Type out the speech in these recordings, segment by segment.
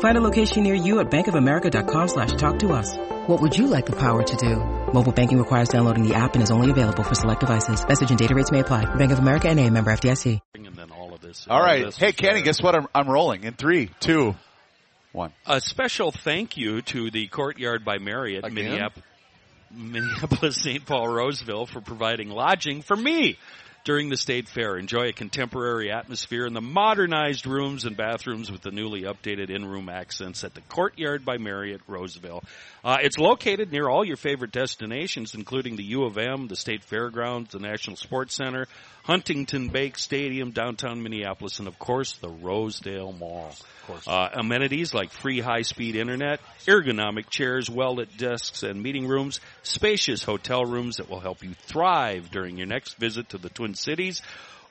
Find a location near you at bankofamerica.com slash talk to us. What would you like the power to do? Mobile banking requires downloading the app and is only available for select devices. Message and data rates may apply. Bank of America and a member FDIC. And then all of this. All right. this Hey, Kenny, guess what? I'm, I'm rolling in three, two, one. A special thank you to the Courtyard by Marriott, Again? Minneapolis, Minneapolis, St. Paul, Roseville for providing lodging for me during the state fair. Enjoy a contemporary atmosphere in the modernized rooms and bathrooms with the newly updated in-room accents at the Courtyard by Marriott, Roseville. Uh, it's located near all your favorite destinations, including the U of M, the State Fairgrounds, the National Sports Center, Huntington Bank Stadium, downtown Minneapolis, and of course the Rosedale Mall. Uh, amenities like free high-speed internet, ergonomic chairs, well-lit desks and meeting rooms, spacious hotel rooms that will help you thrive during your next visit to the Twin Cities.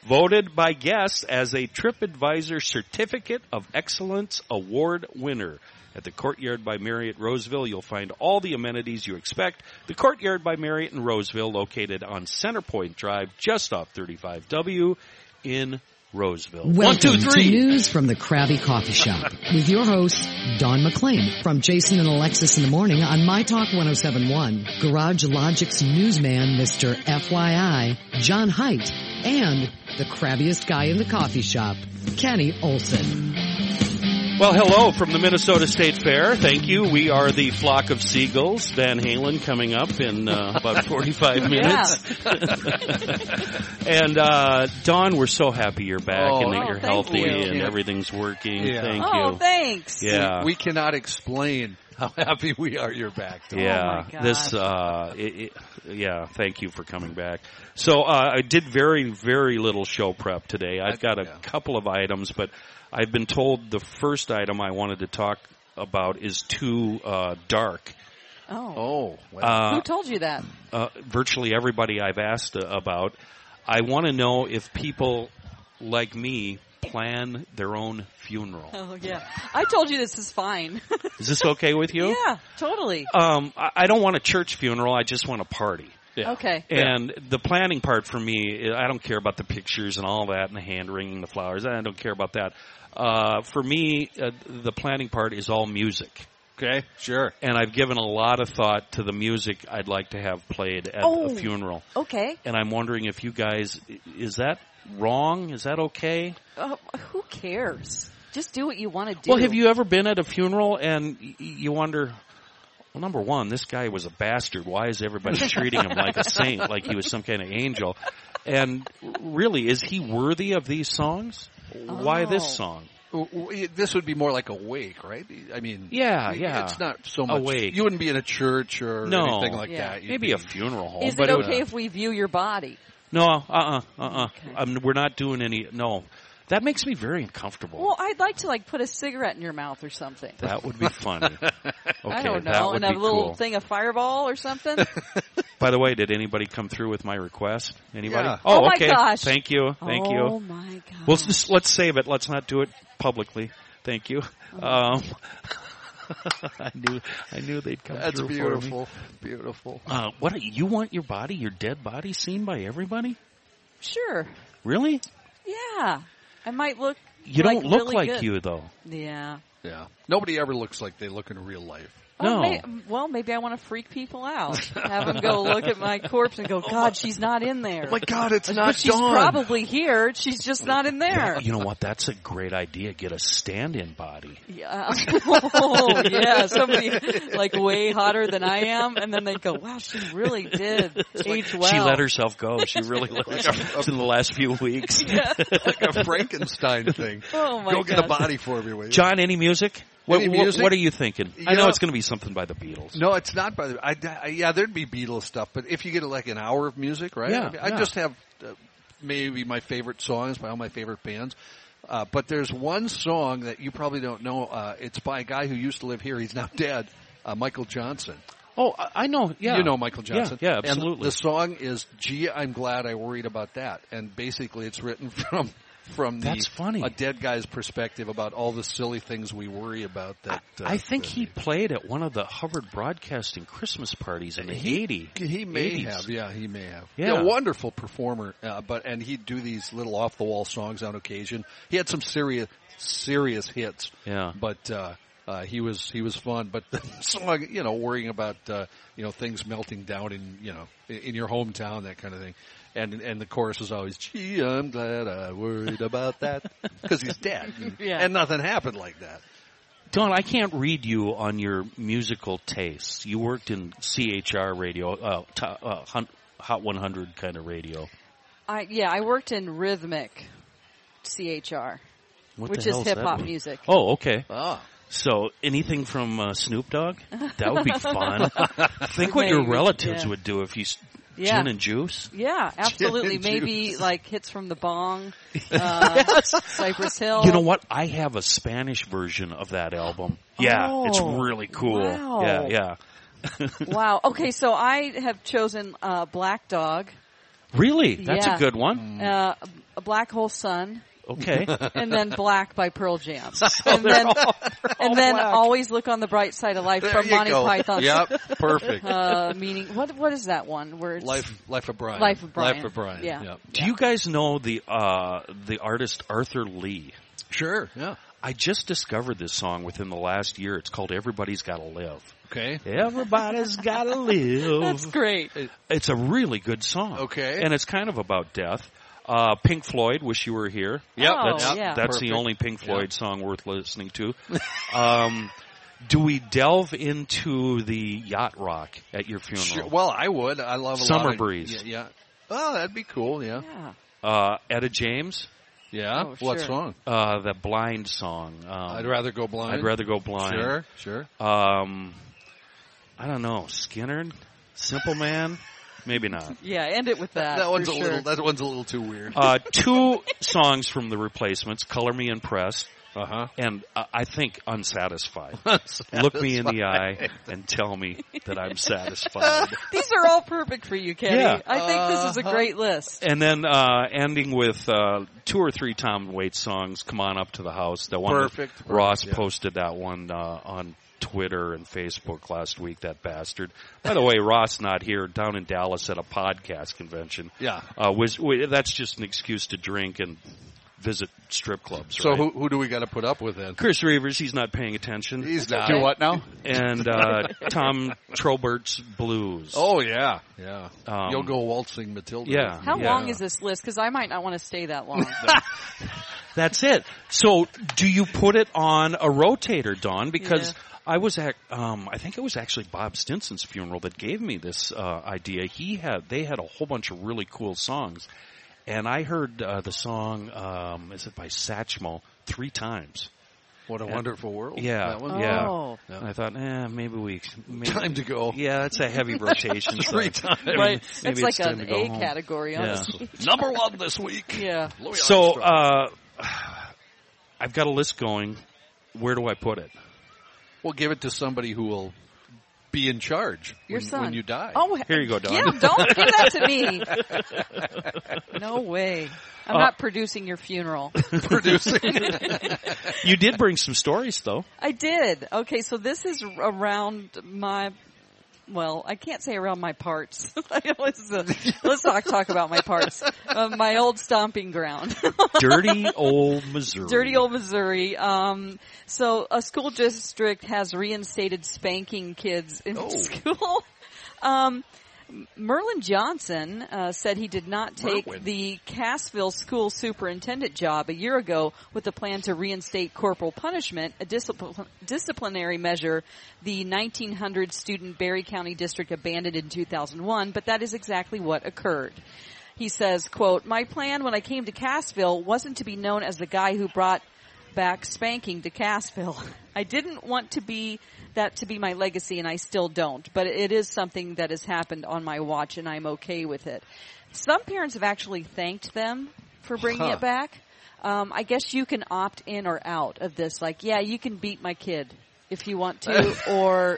Voted by guests as a TripAdvisor Certificate of Excellence Award winner. At the Courtyard by Marriott Roseville, you'll find all the amenities you expect. The Courtyard by Marriott in Roseville, located on Centerpoint Drive, just off 35W in Roseville. Welcome One, two, to three. news from the Krabby Coffee Shop with your host, Dawn McClain. From Jason and Alexis in the morning on My Talk 1071, Garage Logic's newsman, Mr. FYI, John Height, and the crabbiest guy in the coffee shop, Kenny Olson. Well, hello from the Minnesota State Fair. Thank you. We are the flock of seagulls. Van Halen coming up in uh, about 45 minutes. and uh, Dawn, we're so happy you're back Oh, and that Oh, you're thank healthy you. and Yeah. everything's working. Yeah. Thank Oh, you. Oh, thanks. Yeah. We cannot explain how happy we are you're back. Yeah, Oh my this, uh, it, it, yeah, thank you for coming back. So, uh, I did very, very little show prep today. I've got a yeah. couple of items, but I've been told the first item I wanted to talk about is too, uh, dark. Oh. Oh, well, Uh, Who told you that? uh, virtually everybody I've asked uh, about. I want to know if people like me plan their own funeral. Oh, yeah. I told you this is fine. Is this okay with you? yeah, totally. Um, I, I don't want a church funeral. I just want a party. Okay. And the planning part for me, I don't care about the pictures and all that and the hand wringing the flowers. I don't care about that. Uh, for me, uh, the planning part is all music. okay, sure. And I've given a lot of thought to the music I'd like to have played at Oh. a funeral. Okay. And I'm wondering if you guys, is that wrong? Is that okay? Uh, who cares? Just do what you want to do. Well, have you ever been at a funeral and y- you wonder, well, number one, this guy was a bastard. Why is everybody treating him like a saint, like he was some kind of angel? And really, is he worthy of these songs? Why this Oh. song? W- w- This would be more like a wake, right? I mean, Yeah, yeah. It's not so much. wake. You wouldn't be in a church or No. anything like Yeah. that. You'd Maybe be- a funeral home, Is but it would- okay if we view your body? no, uh, uh, uh, uh. Okay. Um, we're not doing any. No, that makes me very uncomfortable. Well, I'd like to like put a cigarette in your mouth or something. that would be funny. Okay, I don't that know, would and a little cool. thing of Fireball or something. By the way, did anybody come through with my request? Anybody? Yeah. Oh, Oh my okay. gosh. Thank you. Thank oh you. Oh my god. Well, just let's save it. Let's not do it publicly. Thank you. Oh. Um, I knew I knew they'd come That's through beautiful. Beautiful. for me. Uh, what you want your body, your dead body, seen by everybody? sure. Really? Yeah. I might look. You like don't look really like good. you though. Yeah. Yeah. Nobody ever looks like they look in real life. Oh, no. Oh, may, well, maybe I want to freak people out. Have them go look at my corpse and go, God, she's not in there. Oh my God, it's but not she's Dawn. probably here. She's just not in there. You know what? That's a great idea. Get a stand-in body. Yeah. oh, yeah. Somebody like way hotter than I am, and then they go, "Wow, she really did age well." She let herself go. She really let herself in the last few weeks. like a Frankenstein thing. Oh my Go get a body for me, will? John, any music? What, what- are you thinking? I know know- it's going to be something by the Beatles. No, it's not by the. I, I, yeah, there'd be Beatles stuff, but if you get like an hour of music, right? Yeah, I, mean, I just have uh, maybe my favorite songs by all my favorite bands. Uh, but there's one song that you probably don't know. Uh, it's by a guy who used to live here. He's now dead. Uh, Michael Johnson. Oh, I know. Yeah, You know Michael Johnson. Yeah, yeah And absolutely. the song is "Gee, I'm glad I worried about that," and basically it's written from from the, That's funny. a dead guy's perspective about all the silly things we worry about. That uh, I think that he played at one of the Hubbard Broadcasting Christmas parties in the He- 80. He may 80s. have, yeah, he may have. Yeah. wonderful performer, uh, but and he'd do these little off the wall songs on occasion. He had some serious, serious hits. Yeah. but uh, uh, he was he was fun. But the song, you know, worrying about uh, you know things melting down in you know in your hometown, that kind of thing. And and the chorus is always, "Gee, I'm glad I worried about that," because he's dead, Yeah. and nothing happened like that. Dawn, I can't read you on your musical tastes. You worked in CHR radio, uh, to, uh, Hot 100 kind of radio. I yeah, I worked in rhythmic CHR, What which the is hip hop music. Oh, okay. Ah, So anything from uh, Snoop Dogg? That would be fun. Think what your relatives yeah. would do if you s- Yeah. gin and juice. Yeah, absolutely. Maybe juice. like hits from the bong, uh, Cypress Hill. You know what? I have a Spanish version of that album. Yeah, it's Oh, really cool. wow. Yeah, yeah. Wow. Okay, so I have chosen uh, Black Dog, Really? That's Yeah. a good one. uh, a Black Hole Sun, Okay. and then Black by Pearl Jam, and then and then always look on the bright side of life there from you Monty go. Python. Yep, perfect. Uh, meaning what? What is that one? Where it's Life, Life of Brian. Life of Brian. Life of Brian. Yeah. Yep. Do you guys know the uh, the artist Arthur Lee? Sure. Yeah. I just discovered this song within the last year. It's called Everybody's Gotta Live. Okay. Everybody's gotta live. That's great. It's a really good song. Okay. And it's kind of about death. Uh, Pink Floyd, Wish You Were Here. Yep. Oh, That's, yeah. that's Perfect. the only Pink Floyd song worth listening to. um, do we delve into the yacht rock at your funeral? Sure. Well, I would. I love a Summer lot of- Breeze. Yeah, yeah. Oh, that'd be cool. Yeah. Yeah. Uh, Etta James, Yeah. Oh, what sure. song? uh, the blind song. Um, I'd rather go blind. I'd rather go blind. Sure. Sure. Um, I don't know. Skynyrd, Simple Man, maybe not. Yeah, end it with that. That one's a sure. little. That one's a little too weird. Uh, two songs from the replacements: "Color Me Impressed" Uh huh. and uh, I think "Unsatisfied." Look me in the eye and tell me that I'm satisfied. These are all perfect for you, Kenny. Yeah. I think this is a Uh-huh. great list. And then uh, ending with uh, two or three Tom Waits songs. "Come on up to the house." The one Perfect, perfect, Ross yeah. posted that one uh, on Twitter and Facebook last week. That bastard. By the way, Ross not here down in Dallas at a podcast convention. Yeah. Uh, was, wa- that's just an excuse to drink and visit strip clubs. So right? who who do we got to put up with then? Chris Reavers, he's not paying attention. He's not. Do what now? and uh, Tom Traubert's Blues. Oh yeah, yeah. Um, You'll go waltzing Matilda. yeah. How Yeah. long is this list? Because I might not want to stay that long. That's it. So, do you put it on a rotator, Don? Because Yeah. I was at, um, I think it was actually Bob Stinson's funeral that gave me this uh, idea. He had, they had a whole bunch of really cool songs, and I heard uh, the song, um, is it by Satchmo, three times. What a wonderful world. Yeah, That one? yeah. Oh. And I thought, eh, maybe we, maybe, Time to go. Yeah, it's a heavy rotation. so Three times. right. maybe it's like time an to go A home. category, Yeah. honestly. Number one this week. Yeah. Louis So, uh, I've got a list going. Where do I put it? We'll give it to somebody who will be in charge Your when, son. when you die. Oh, Here you go, Don. Yeah, don't give that to me. No way. I'm Uh, not producing your funeral. producing. You did bring some stories, though. I did. Okay, so this is around my well, I can't say around my parts. let's, uh, let's talk talk about my parts. Uh, my old stomping ground. Dirty old Missouri. Dirty old Missouri. Um, so a school district has reinstated spanking kids in Oh. school. Um, Merlin Johnson uh, said he did not take Merwin. the Cassville school superintendent job a year ago with a plan to reinstate corporal punishment, a discipl- disciplinary measure the 1900 student Barry County District abandoned in 2001, but that is exactly what occurred. He says, quote, My plan when I came to Cassville wasn't to be known as the guy who brought back spanking to Cassville. I didn't want to be that to be my legacy and I still don't, but it is something that has happened on my watch and I'm okay with it. Some parents have actually thanked them for bringing Huh. it back. Um, I guess you can opt in or out of this. Like, yeah, you can beat my kid if you want to, or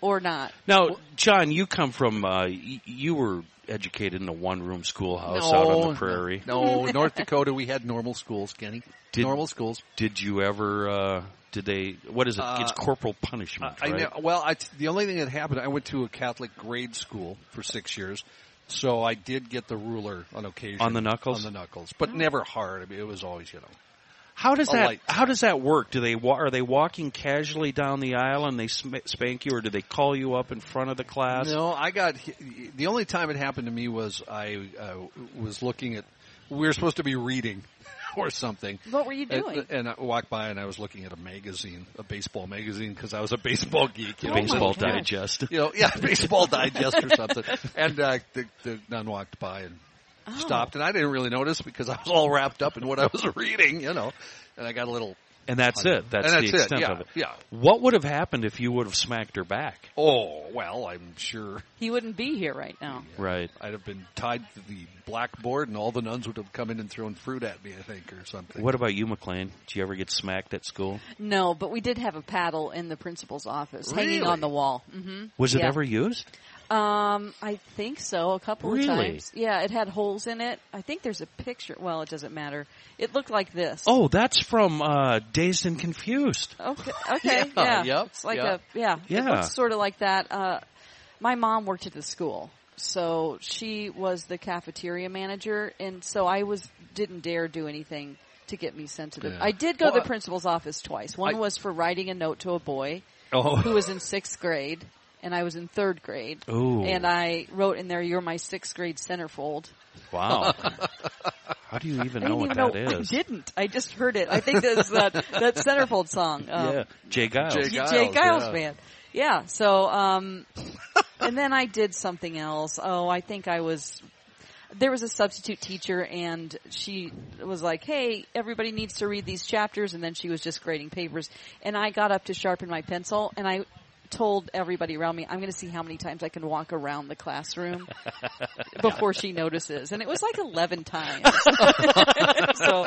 or not. Now, John, you come from, uh, y- you were educated in a one-room schoolhouse out on the prairie. No, North Dakota, we had normal schools, Kenny. Did- normal schools. Did you ever, uh, did they, what is it? Uh, it's corporal punishment, I right? know, well, I, the only thing that happened, I went to a Catholic grade school for six years, so I did get the ruler on occasion. On the knuckles? On the knuckles, but never hard. I mean, it was always, you know. How does that, light. how does that work? Do they, wa- are they walking casually down the aisle and they sm- spank you or do they call you up in front of the class? No, I got the only time it happened to me was I uh, was looking at. We were supposed to be reading or something. What were you doing? And, I walked by and I was looking at a magazine, a baseball magazine, because I was a baseball geek. You know, Baseball Oh my gosh. Digest. you know, yeah, baseball digest or something. And uh, the, the nun walked by and Oh. stopped, and I didn't really notice because I was all wrapped up in what I was reading, you know. And I got a little. And that's it. That's, and that's the it. extent Yeah, of it. yeah. What would have happened if you would have smacked her back? Oh well, I'm sure He wouldn't be here right now. Right. I'd have been tied to the blackboard, and all the nuns would have come in and thrown fruit at me, I think, or something. What about you, McLean? Did you ever get smacked at school? No, but we did have a paddle in the principal's office hanging on the wall. hmm Was it Yeah. ever used? Um, I think so. A couple Really? of times. Yeah, it had holes in it. I think there's a picture. Well, it doesn't matter. It looked like this. Oh, that's from uh, Dazed and Confused. Okay. Okay. Yeah, yeah. yep, It's like yep. a yeah. It Yeah. looks sort of like that. Uh, my mom worked at the school, so she was the cafeteria manager, and so I was didn't dare do anything to get me sent to the. Yeah. I did go to the principal's office twice. One I- was for writing a note to a boy Oh, who was in sixth grade, and I was in third grade. Ooh. And I wrote in there, "You're my sixth grade centerfold." Wow. How do you even know what even know. that I didn't. I just heard it. I think that's that that centerfold song. Um, Yeah. Jay Geils. Jay Jay Geils, Geils, yeah. band. Yeah. So, um, and then I did something else. Oh, I think I was. There was a substitute teacher, and she was like, "Hey, everybody needs to read these chapters," and then she was just grading papers, and I got up to sharpen my pencil, and I told everybody around me, "I'm going to see how many times I can walk around the classroom before she notices," and it was like 11 times. so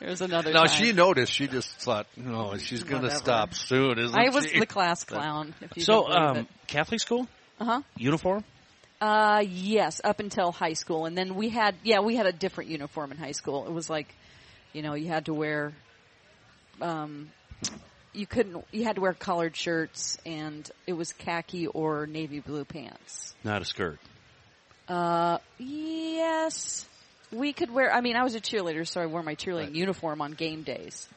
there's another. now time. she noticed. She just thought, no, she's going to stop soon, isn't she? I was she? the class clown. If you So, um. Catholic school? Uh-huh. Uniform? Uh, yes, up until high school. And then we had, yeah, we had a different uniform in high school. It was like, you know, you had to wear, um, you couldn't, you had to wear collared shirts and it was khaki or navy blue pants. Not a skirt. Uh, yes. We could wear, I mean, I was a cheerleader, so I wore my cheerleading uniform on game days.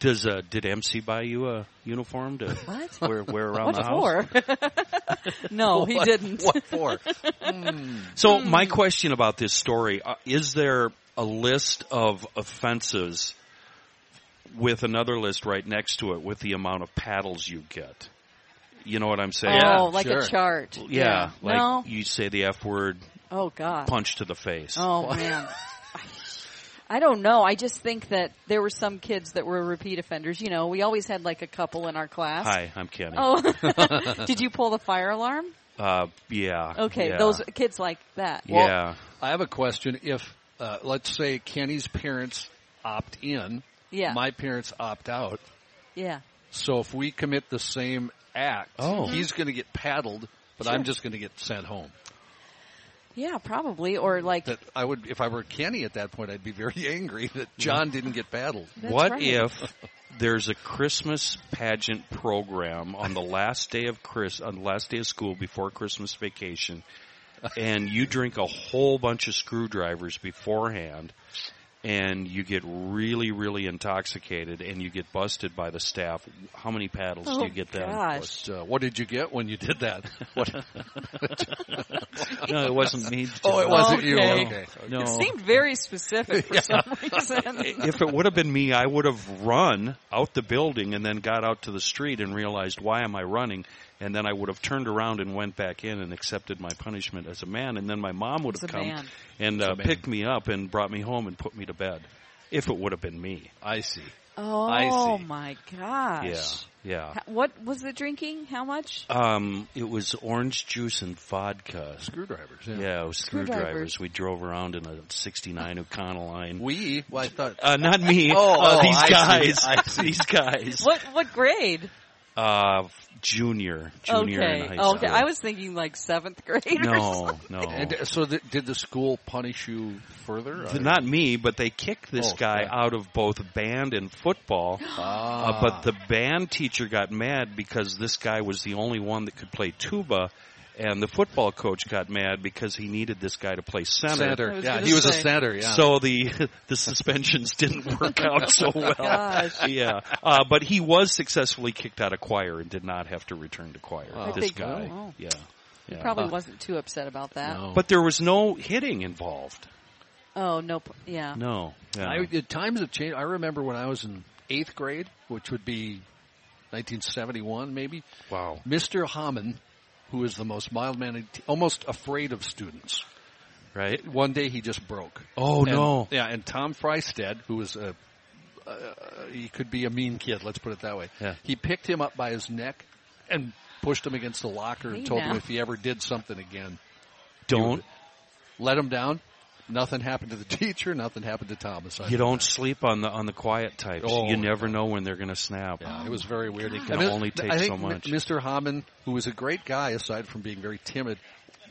Does uh, did MC buy you a uniform to What? wear wear around What the house? for? no, he didn't. What for? So Hmm. my question about this story uh, is there a list of offenses with another list right next to it with the amount of paddles you get? You know what I'm saying? oh, like sure. a chart. Yeah, like no. you say the F word, Oh God. punch to the face. Oh man. I don't know. I just think that there were some kids that were repeat offenders. You know, we always had like a couple in our class. Hi, I'm Kenny. Oh, did you pull the fire alarm? Uh, yeah. Okay, yeah. those kids like that. Yeah. I have a question. If, uh, let's say, Kenny's parents opt in, Yeah. my parents opt out. yeah. So if we commit the same act, Oh. Mm-hmm. he's going to get paddled, but I'm just going to get sent home. Yeah, probably. Or like, That I would, if I were Kenny at that point, I'd be very angry that John didn't get paddled. That's what right. if there's a Christmas pageant program on the last day of Chris on the last day of school before Christmas vacation, and you drink a whole bunch of screwdrivers beforehand, and you get really really intoxicated, and you get busted by the staff. How many paddles do Oh you get then? gosh. But, uh, what did you get when you did that? What? No, it wasn't me. oh, it wasn't you. Okay. Okay. No. It seemed very specific for some reason. if it would have been me, I would have run out the building and then got out to the street and realized why am I running? And then I would have turned around and went back in and accepted my punishment as a man. And then my mom would As have come man. and uh, picked me up and brought me home and put me to bed. If it would have been me, I see. Oh I see. my gosh. yeah, yeah. Ha- What was the drinking? How much? Um, it was orange juice and vodka. Screwdrivers. Yeah. Yeah, it was Screwdrivers. screwdrivers. We drove around in a '69 Econoline. We. Well, I thought. Uh, not me. Oh, uh, oh, these I see, guys. I see. These guys. What what grade? Uh, junior, junior okay. in high school. okay. I was thinking like seventh grade. or No, something. no. And uh, so, th- did the school punish you further? Th- Not me, but they kicked this Oh, guy yeah. out of both band and football. Ah. Uh, but the band teacher got mad because this guy was the only one that could play tuba, and the football coach got mad because he needed this guy to play center. Center. Yeah, gonna he was a center. Yeah. So the the suspensions didn't work out so well. Gosh. Yeah, uh, but he was successfully kicked out of choir and did not have to return to choir. Oh. This guy, oh. yeah, He yeah. probably Uh, wasn't too upset about that. No. But there was no hitting involved. Oh no. Yeah. No, yeah. I, the times have changed. I remember when I was in eighth grade, which would be 1971, maybe. wow. Mr. Hammond, who is the most mild-mannered, almost afraid of students. Right? One day he just broke. Oh And- no. Yeah, and Tom Freistead, who was a, uh, he could be a mean kid. Let's put it that way. Yeah. He picked him up by his neck and pushed him against the locker Hey, and told him if he ever did something again, Don't let him down. Nothing happened to the teacher. Nothing happened to Thomas. you don't sleep on the on the quiet types. Oh, you never know when they're going to snap. Yeah, it was very weird. can I mean, only take I think so much. Mr. Hammond, who was a great guy aside from being very timid,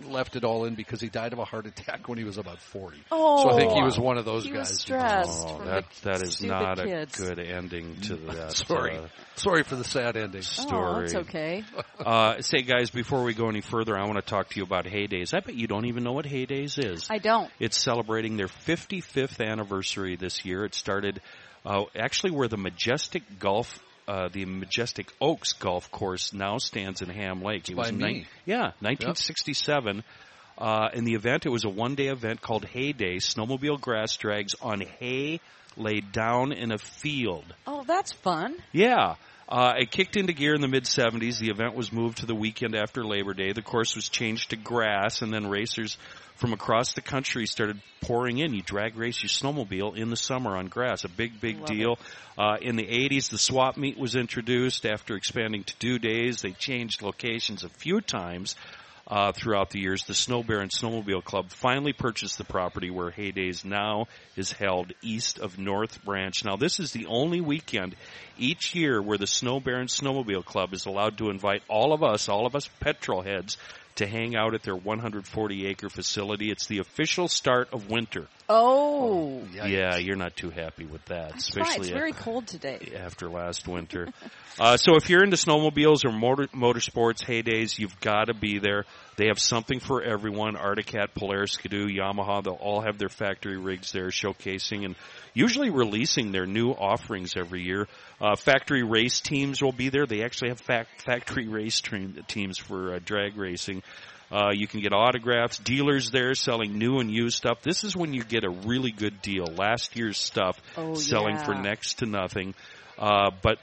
left it all in because he died of a heart attack when he was about 40. Oh. So I think he was one of those He guys. was stressed. Oh, from that the that is stupid not kids. a good ending to that Sorry. uh, Sorry for the sad ending. Oh, story. that's okay. Uh, say, guys, before we go any further, I want to talk to you about Heydays. I bet you don't even know what Heydays is. I don't. It's celebrating their 55th anniversary this year. It started uh, actually where the Majestic Golf, uh, the Majestic Oaks Golf Course now stands in Ham Lake. It by was me. yeah, 1967. Uh, in the event, it was a one-day event called Hay Day. Snowmobile grass drags on hay laid down in a field. Oh, that's fun. Yeah. Uh, it kicked into gear in the mid 70s. The event was moved to the weekend after Labor Day. The course was changed to grass, and then racers from across the country started pouring in. You drag race your snowmobile in the summer on grass. A big, big Love deal. Uh, in the 80s, the swap meet was introduced after expanding to two days. They changed locations a few times. Uh, throughout the years, the Snow Bear and Snowmobile Club finally purchased the property where Heydays now is held east of North Branch. Now, this is the only weekend each year where the Snow Bear and Snowmobile Club is allowed to invite all of us, all of us petrol heads, to hang out at their 140 acre facility. It's the official start of winter. Oh, Yeah, you're not too happy with that, that's right. especially It's very cold today. after last winter. uh, so if you're into snowmobiles or motor, motorsports heydays, you've got to be there. They have something for everyone. Arctic Cat, Polaris, Ski-Doo, Yamaha, they'll all have their factory rigs there showcasing and usually releasing their new offerings every year. Uh, factory race teams will be there. They actually have fac- factory race team- teams for uh, drag racing. Uh, you can get autographs. Dealers there selling new and used stuff. This is when you get a really good deal. Last year's stuff Oh, selling yeah. for next to nothing. Uh, but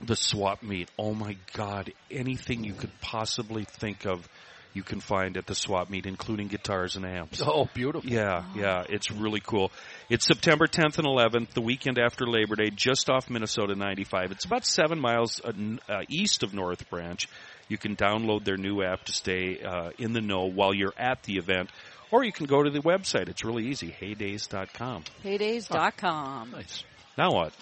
the swap meet, oh my God, anything you could possibly think of, you can find at the swap meet, including guitars and amps. Oh, beautiful. Yeah, yeah, it's really cool. It's September 10th and 11th, the weekend after Labor Day, just off Minnesota 95. It's about seven miles uh, uh, east of North Branch. You can download their new app to stay uh, in the know while you're at the event, or you can go to the website. It's really easy, heydays.com. Heydays.com. Nice. Now what?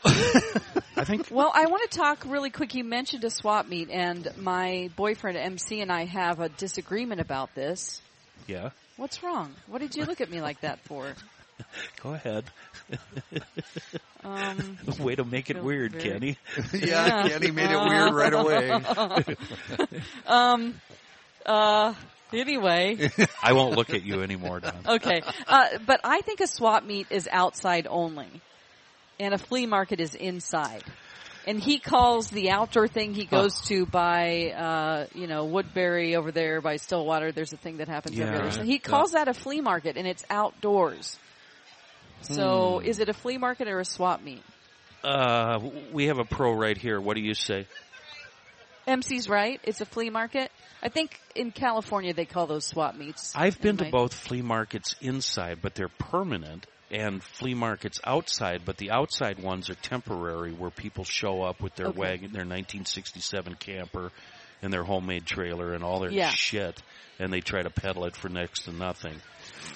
I think Well, I want to talk really quick. You mentioned a swap meet, and my boyfriend MC and I have a disagreement about this. yeah. What's wrong? What did you look at me like that for? Go ahead. Um, Way to make it weird, very- Kenny. yeah, Yeah. Kenny made it weird right away. um, uh, anyway, I won't look at you anymore, Don. okay. Uh, but I think a swap meet is outside only, and a flea market is inside. And he calls the outdoor thing he goes to by, uh, you know, Woodbury over there by Stillwater. There's a thing that happens over Yeah. there. So he calls that a flea market, and it's outdoors. So is it a flea market or a swap meet? Uh, we have a pro right here. What do you say? MC's right. It's a flea market. I think in California they call those swap meets. I've been to My- both flea markets inside, but they're permanent, and flea markets outside, but the outside ones are temporary, where people show up with their Okay. wagon, their 1967 camper, and their homemade trailer, and all their Yeah. shit, and they try to peddle it for next to nothing.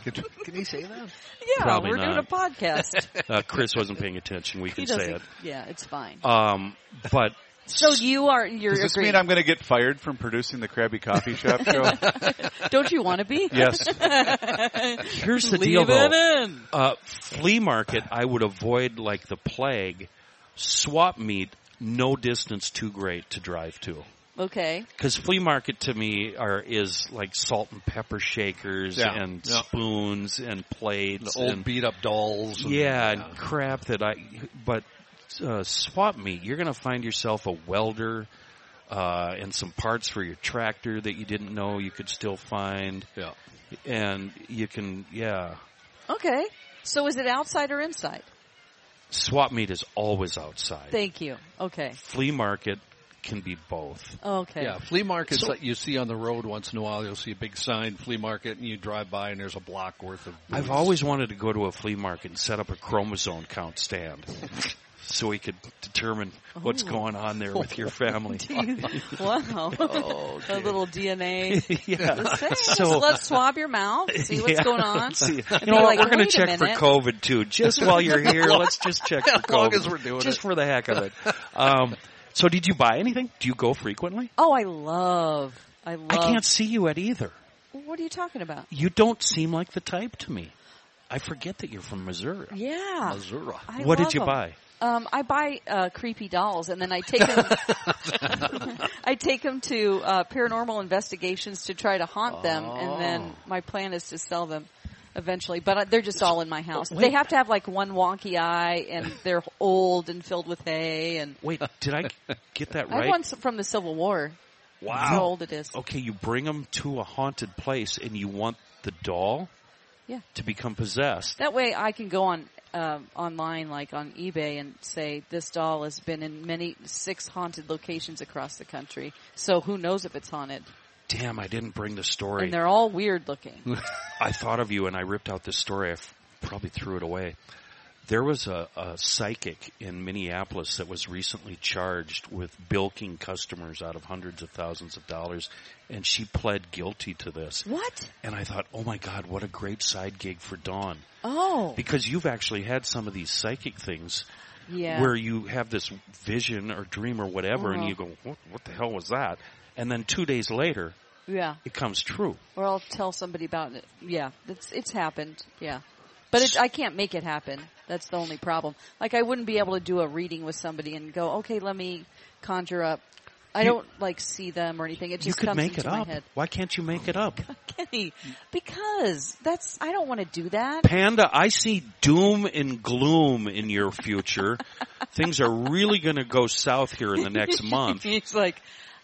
Can he say that? Yeah, Probably we're doing a podcast. Uh, Chris wasn't paying attention. We can say it. Yeah, it's fine. Um, but so you are you're Does this agreeing. mean I'm going to get fired from producing the Krabby Coffee Shop show? Don't you want to be? yes. here's the Leave deal, though. in. Uh, flea market, I would avoid like the plague. Swap meet, no distance too great to drive to. Okay. Because flea market to me are is like salt and pepper shakers Yeah. and Yeah. spoons and plates The old and beat up dolls. and- yeah, and crap that I. But uh, swap meet, you're going to find yourself a welder uh, and some parts for your tractor that you didn't know you could still find, yeah. and you can yeah. Okay. So is it outside or inside? Swap meet is always outside. Thank you. Okay. flea market can be both. Okay. Yeah, flea markets that you see on the road once in a while. You'll see a big sign, flea market, and you drive by and there's a block worth of. I've always wanted to go to a flea market and set up a chromosome count stand. So we could determine what's going on there with your family. wow. a little DNA. yeah. Say, So- let's swab your mouth, see what's Yeah. going on. See, you know what? like, We're going to check for. COVID too. Just while you're here, let's just check for As long COVID. as we're doing just it. for the heck of it. Um, so did you buy anything? Do you go frequently? Oh, I love. I love. I can't see you at either. What are you talking about? You don't seem like the type to me. I forget that you're from Missouri. Yeah. Missouri. I what did you you 'em. buy? Um, I buy uh, creepy dolls, and then I take them. I take them to uh, paranormal investigations to try to haunt them, and then my plan is to sell them eventually. But uh, they're just all in my house. They have to have like one wonky eye, and they're old and filled with hay. And Wait, did I get that I right? one from the Civil War. Wow, how old it is. Okay, you bring them to a haunted place and you want the doll Yeah. to become possessed. That way, I can go on um, online, like on eBay, and say this doll has been in many six haunted locations across the country. So who knows if it's haunted? Damn, I didn't bring the story. And they're all weird looking. I thought of you and I ripped out this story. I f- probably threw it away. There was a, a psychic in Minneapolis that was recently charged with bilking customers out of hundreds of thousands of dollars, and she pled guilty to this. what? And I thought, oh my God, what a great side gig for Dawn. Oh, Because you've actually had some of these psychic things yeah. where you have this vision or dream or whatever, and Uh-huh. you go, what, what the hell was that? And then two days later, yeah. it comes true. Or I'll tell somebody about it. Yeah, it's it's happened. Yeah, but it, I can't make it happen. That's the only problem. Like I wouldn't be able to do a reading with somebody and go, okay, let me conjure up. I You- don't like see them or anything. It just you could comes make into it my up. head. Why can't you make it up? Kenny, because that's I don't want to do that. Panda, I see doom and gloom in your future. Things are really going to go south here in the next month. He's like,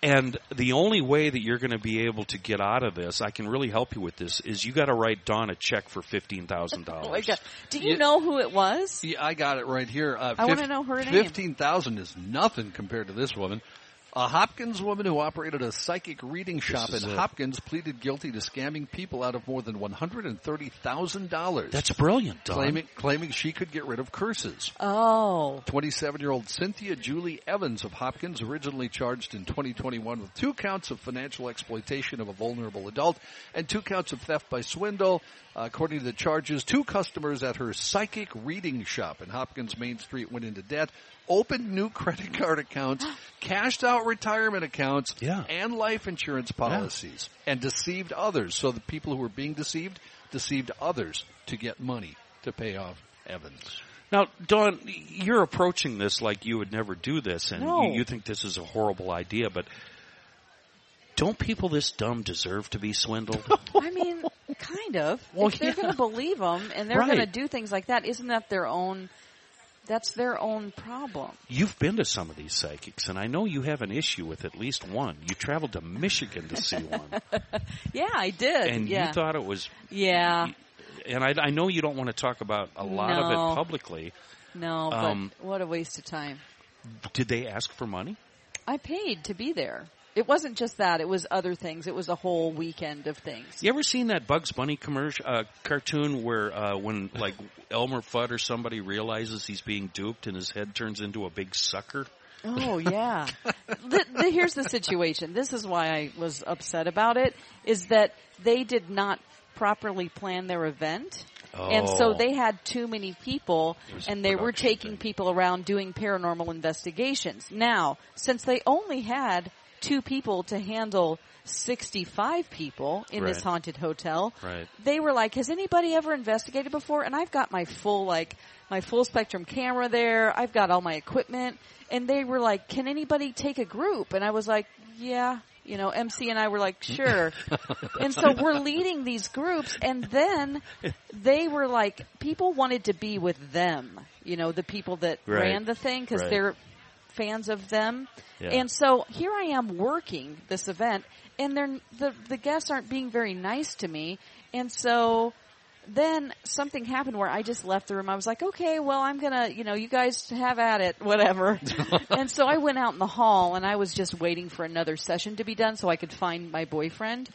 And the only way that you're going to be able to get out of this, I can really help you with this, is you got to write Don a check for $15,000. oh my god, do you Yeah. know who it was? Yeah, I got it right here. Uh, I wanna know her name. Fifteen thousand is nothing compared to this woman. A Hopkins woman who operated a psychic reading shop in it. Hopkins pleaded guilty to scamming people out of more than one hundred and thirty thousand dollars. That's brilliant, Dawn. claiming claiming she could get rid of curses. Oh, 27 year old Cynthia Julie Evans of Hopkins, originally charged in 2021 with two counts of financial exploitation of a vulnerable adult and two counts of theft by swindle. According to the charges, two customers at her psychic reading shop in Hopkins Main Street went into debt, opened new credit card accounts, cashed out retirement accounts, Yeah. and life insurance policies, and deceived others. So the people who were being deceived deceived others to get money. to pay off Evans. Now, Dawn, you're approaching this like you would never do this, and No. you, you think this is a horrible idea, but don't people this dumb deserve to be swindled? I mean, kind of. Well, if they're yeah. going to believe them and they're Right. going to do things like that, isn't that their own? That's their own problem. You've been to some of these psychics, and I know you have an issue with at least one. You traveled to Michigan to see one, Yeah, I did. and yeah. you thought it was. yeah. And I, I know you don't want to talk about a lot of it publicly. No, but Um, what a waste of time. Did they ask for money? I paid to be there. It wasn't just that; it was other things. It was a whole weekend of things. You ever seen that Bugs Bunny commercial uh, cartoon where uh, when like Elmer Fudd or somebody realizes he's being duped and his head turns into a big sucker? Oh yeah. the, the, here's the situation. This is why I was upset about it. Is that they did not properly plan their event. And so Oh. they had too many people and they were taking thing. people around doing paranormal investigations. Now, since they only had two people to handle 65 people in this haunted hotel, Right. they were like, has anybody ever investigated before? And I've got my full, like, my full spectrum camera there. I've got all my equipment. And they were like, can anybody take a group? And I was like, yeah. You know, MC and I were like, sure. and so we're leading these groups and then they were like, people wanted to be with them. You know, the people that Right. ran the thing because Right. they're fans of them. Yeah. And so here I am working this event, and they're, the the guests aren't being very nice to me, and so then something happened where I just left the room. I was like, okay, well, I'm gonna, you know, you guys have at it, whatever. and so I went out in the hall, and I was just waiting for another session to be done so I could find my boyfriend.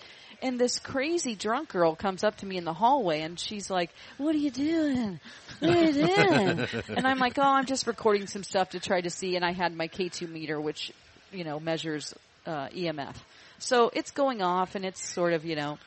And this crazy drunk girl comes up to me in the hallway and she's like, what are you doing? What are you doing? and I'm like, oh, I'm just recording some stuff to try to see. And I had my K2 meter, which, you know, measures, uh, EMF. So it's going off and it's sort of, you know,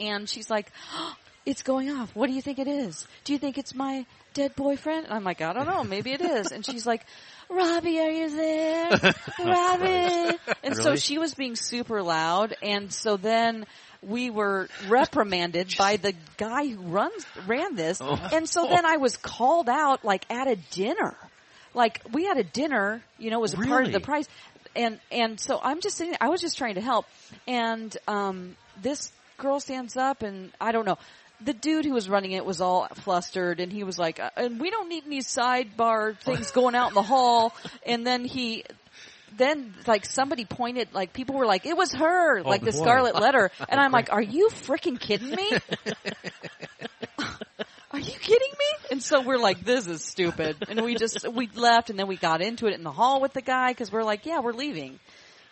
and she's like, "Oh, it's going off. What do you think it is? Do you think it's my dead boyfriend? And I'm like, I don't know. Maybe it is. And she's like, Robbie, are you there? Robbie. And so she was being super loud. And so then we were reprimanded by the guy who runs, ran this. And so then I was called out like at a dinner. Like we had a dinner, you know, it was a part of the price. And, and so I'm just sitting, I was just trying to help. And, um, this girl stands up and I don't know. The dude who was running it was all flustered and he was like, uh, and we don't need any sidebar things going out in the hall. And then he, then like somebody pointed, like people were like, it was her, like the boy. scarlet letter. And I'm like, are you freaking kidding me? Are you kidding me? And so we're like, this is stupid. And we just, we left and then we got into it in the hall with the guy because we're like, yeah, we're leaving.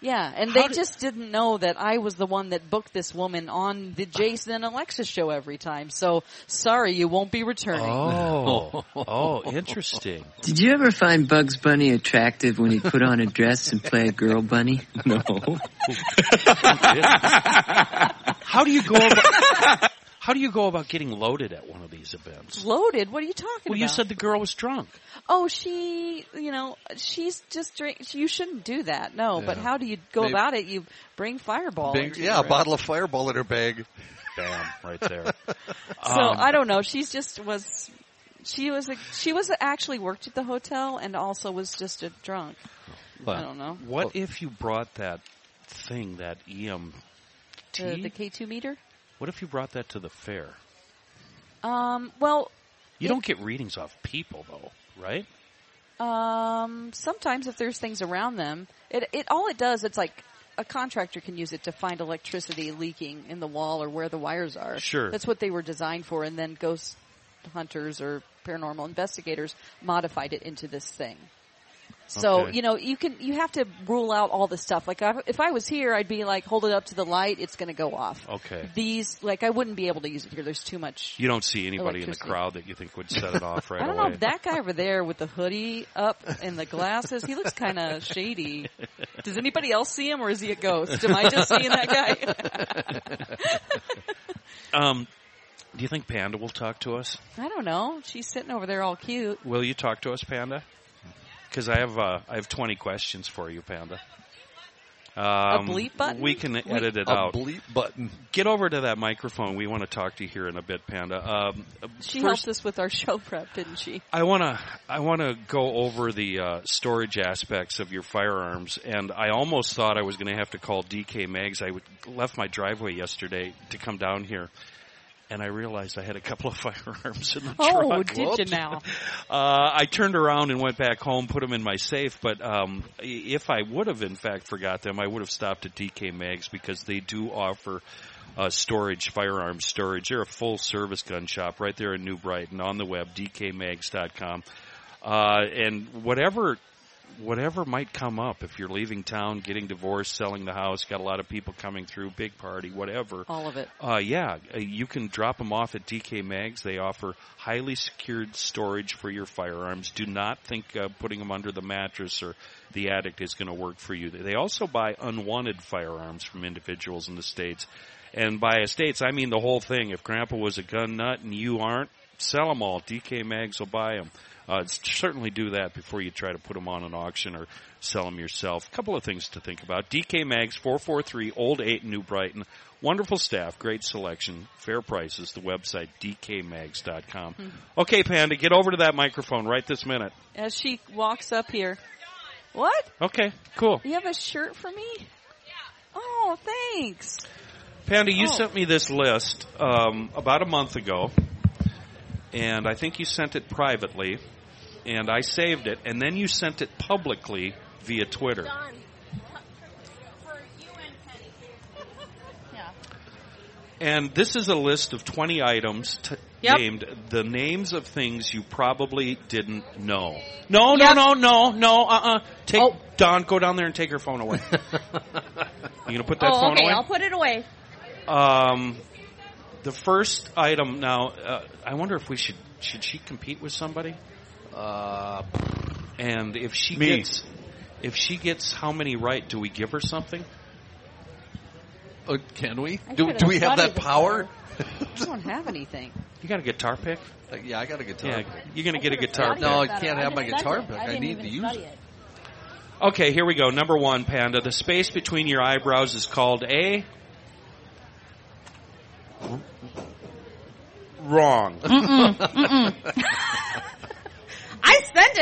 Yeah. And they just didn't know that I was the one that booked this woman on the Jason and Alexis show every time. So sorry, you won't be returning. Oh, oh, interesting. Did you ever find Bugs Bunny attractive when he put on a dress and play a girl bunny? No. How do you go about? How do you go about getting loaded at one of these events? Loaded? What are you talking Well, about? Well, you said the girl was drunk. oh, she, you know, she's just drink. You shouldn't do that. No, but how do you go Maybe- about it? You bring Fireball. Big- yeah, a it. bottle of Fireball in her bag. Bam, right there. So Um, I don't know. She's just was. She was a, she was actually worked at the hotel and also was just a drunk. I don't know What if you brought that thing, that EMT? the, the K two meter. What if you brought that to the fair? Um. Well, You If- don't get readings off people, though, right? Um, sometimes if there's things around them, it, it, all it does, it's like a contractor can use it to find electricity leaking in the wall or where the wires are. Sure. That's what they were designed for and then ghost hunters or paranormal investigators modified it into this thing. So, Okay. you know, you can, you have to rule out all the stuff. Like I, if I was here, I'd be like, hold it up to the light, it's gonna go off. Okay. These, like I wouldn't be able to use it here. There's too much You don't see anybody in the crowd that you think would set it off right I don't away. know. That guy over there with the hoodie up and the glasses, he looks kind of shady. Does anybody else see him or is he a ghost? Am I just seeing that guy? Um, do you think Panda will talk to us? I don't know. She's sitting over there all cute. Will you talk to us, Panda? Because I have uh, I have twenty questions for you, Panda. Um, bleep button? We can edit it a out. bleep button. Get over to that microphone. We want to talk to you here in a bit, Panda. Um, She first, helped us with our show prep, didn't she? I want to I want to go over the uh, storage aspects of your firearms, and I almost thought I was going to have to call DK Mags. I would, left my driveway yesterday to come down here, and I realized I had a couple of firearms in the Oh, truck. did you now? Uh, I turned around and went back home, put them in my safe. But um, if I would have, in fact, forgot them, I would have stopped at DK Mags because they do offer uh, storage, firearm storage. They're a full service gun shop right there in New Brighton on the web, dkmags.com. Uh, and whatever whatever might come up if you're leaving town, getting divorced, selling the house, got a lot of people coming through, big party, whatever. All of it. Uh, yeah, uh, you can drop them off at DK Mags. They offer highly secured storage for your firearms. Do not think uh, putting them under the mattress or the attic is going to work for you. They also buy unwanted firearms from individuals in the states. And by estates, I mean the whole thing. If Grandpa was a gun nut and you aren't, sell them all. DK Mags will buy them. Uh, certainly do that before you try to put them on an auction or sell them yourself. A couple of things to think about. DK Mags, 443 Old 8 New Brighton. Wonderful staff, great selection, fair prices. The website, dkmags.com. Okay, Panda, get over to that microphone right this minute. As she walks up here. What? Okay, cool. You have a shirt for me? Oh, thanks. Panda, you Oh. sent me this list um, about a month ago, and I think you sent it privately, and I saved it, and then you sent it publicly via Twitter. And this is a list of 20 items t- Yep. named the names of things you probably didn't know. No, no, Yep. no, no, no, uh-uh. Take, Oh. Dawn, go down there and take her phone away. you gonna put that oh, phone okay. away? I'll put it away. Um, the first item now, uh, I wonder if we should should she compete with somebody? Uh, And if she Me. gets if she gets how many right, do we give her something? uh, can we? I Do, should've do we have that power? I don't have anything. You got a guitar pick? Uh, yeah, I got a guitar. Yeah, you're gonna get a guitar pick. No, I can't have my guitar pick. I didn't need to use study it. Okay, here we go. Number one, Panda. The space between your eyebrows is called a wrong. I spent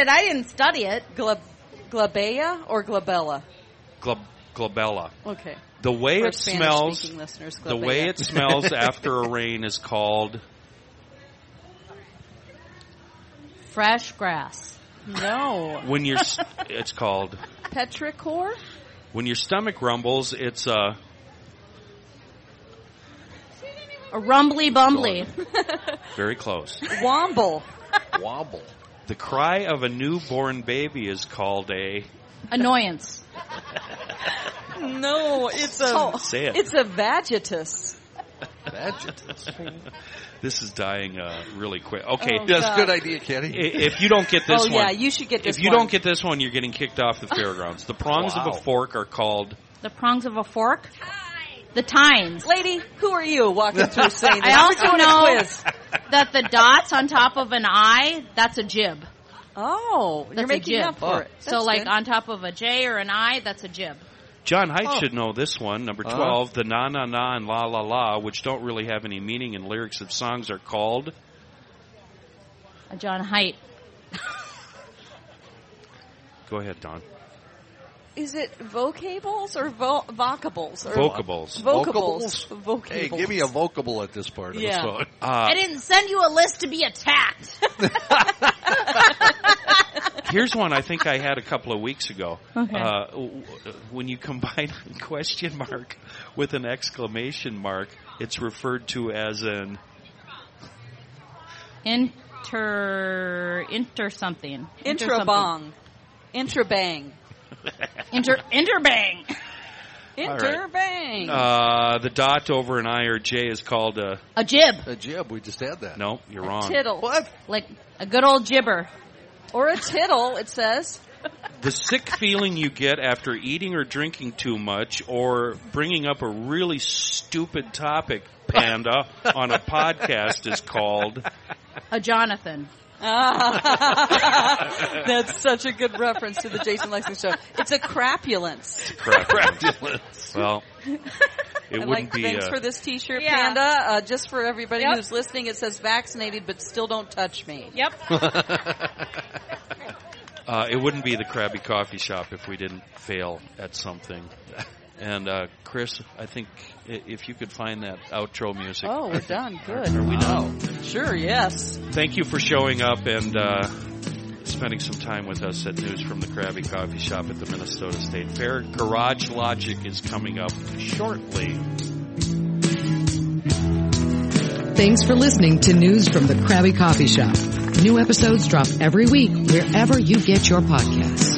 it. I didn't study it. Glab- glabella or glabella? Glob- glabella. Okay. The way For it Spanish smells, listeners, the way it smells after a rain is called Fresh grass. No. when your s- it's called Petrichor? when your stomach rumbles. It's uh A rumbly bumbly. very close. Womble. Wobble. The cry of a newborn baby is called a Annoyance. No, it's a say it. it's a vagitus. Adjectives. This is dying uh, really quick. Okay, Oh, That's a good idea, Kenny. If you don't get this oh one, yeah, you should get this if you one. don't get this one, you're getting kicked off the fairgrounds. The prongs of a fork are called The prongs of a fork. The tines. Lady, who are you walking through saying that? I also know that the dots on top of an I, that's a jib. Oh, That's you're making jib. up for it. so That's like good. on top of a J or an I, that's a jib. John Height Oh. should know this one. Number Uh-huh. 12, the na na na and la la la, which don't really have any meaning in lyrics of songs, are called. A John Height. Go ahead, Dawn. Is it vocables or vo- vocables? Or Vocables. Vocables. Vocables. Hey, give me a vocable at this part of Yeah. the song. Uh, I didn't send you a list to be attacked. here's one I think I had a couple of weeks ago. Okay. Uh, when you combine a question mark with an exclamation mark, it's referred to as an. Inter, inter something. Inter something. Intrabong. Intrabang. Inter, interbang. All right. Interbang. Uh, the dot over an I or J is called a. A jib. A jib, we just had that. No, you're wrong. Tittle. What? Like a good old gibber. Or a tittle, it says. The sick feeling you get after eating or drinking too much or bringing up a really stupid topic, Panda, on a podcast is called. A Jonathan. That's such a good reference to the Jason Lexington show. It's a crapulence. Crapulence. Well, it wouldn't like, be. thanks uh, for this T-shirt, Yeah. Panda. Uh, just for everybody Yep. who's listening, it says vaccinated, but still don't touch me. Yep. Uh, it wouldn't be the Krabby Coffee Shop if we didn't fail at something. And uh, Chris, I think if you could find that outro music. Oh, we're done. Good. Are we done? Sure. Yes. Thank you for showing up and uh, spending some time with us at News from the Krabby Coffee Shop at the Minnesota State Fair. Garage Logic is coming up shortly. Thanks for listening to News from the Krabby Coffee Shop. New episodes drop every week wherever you get your podcasts.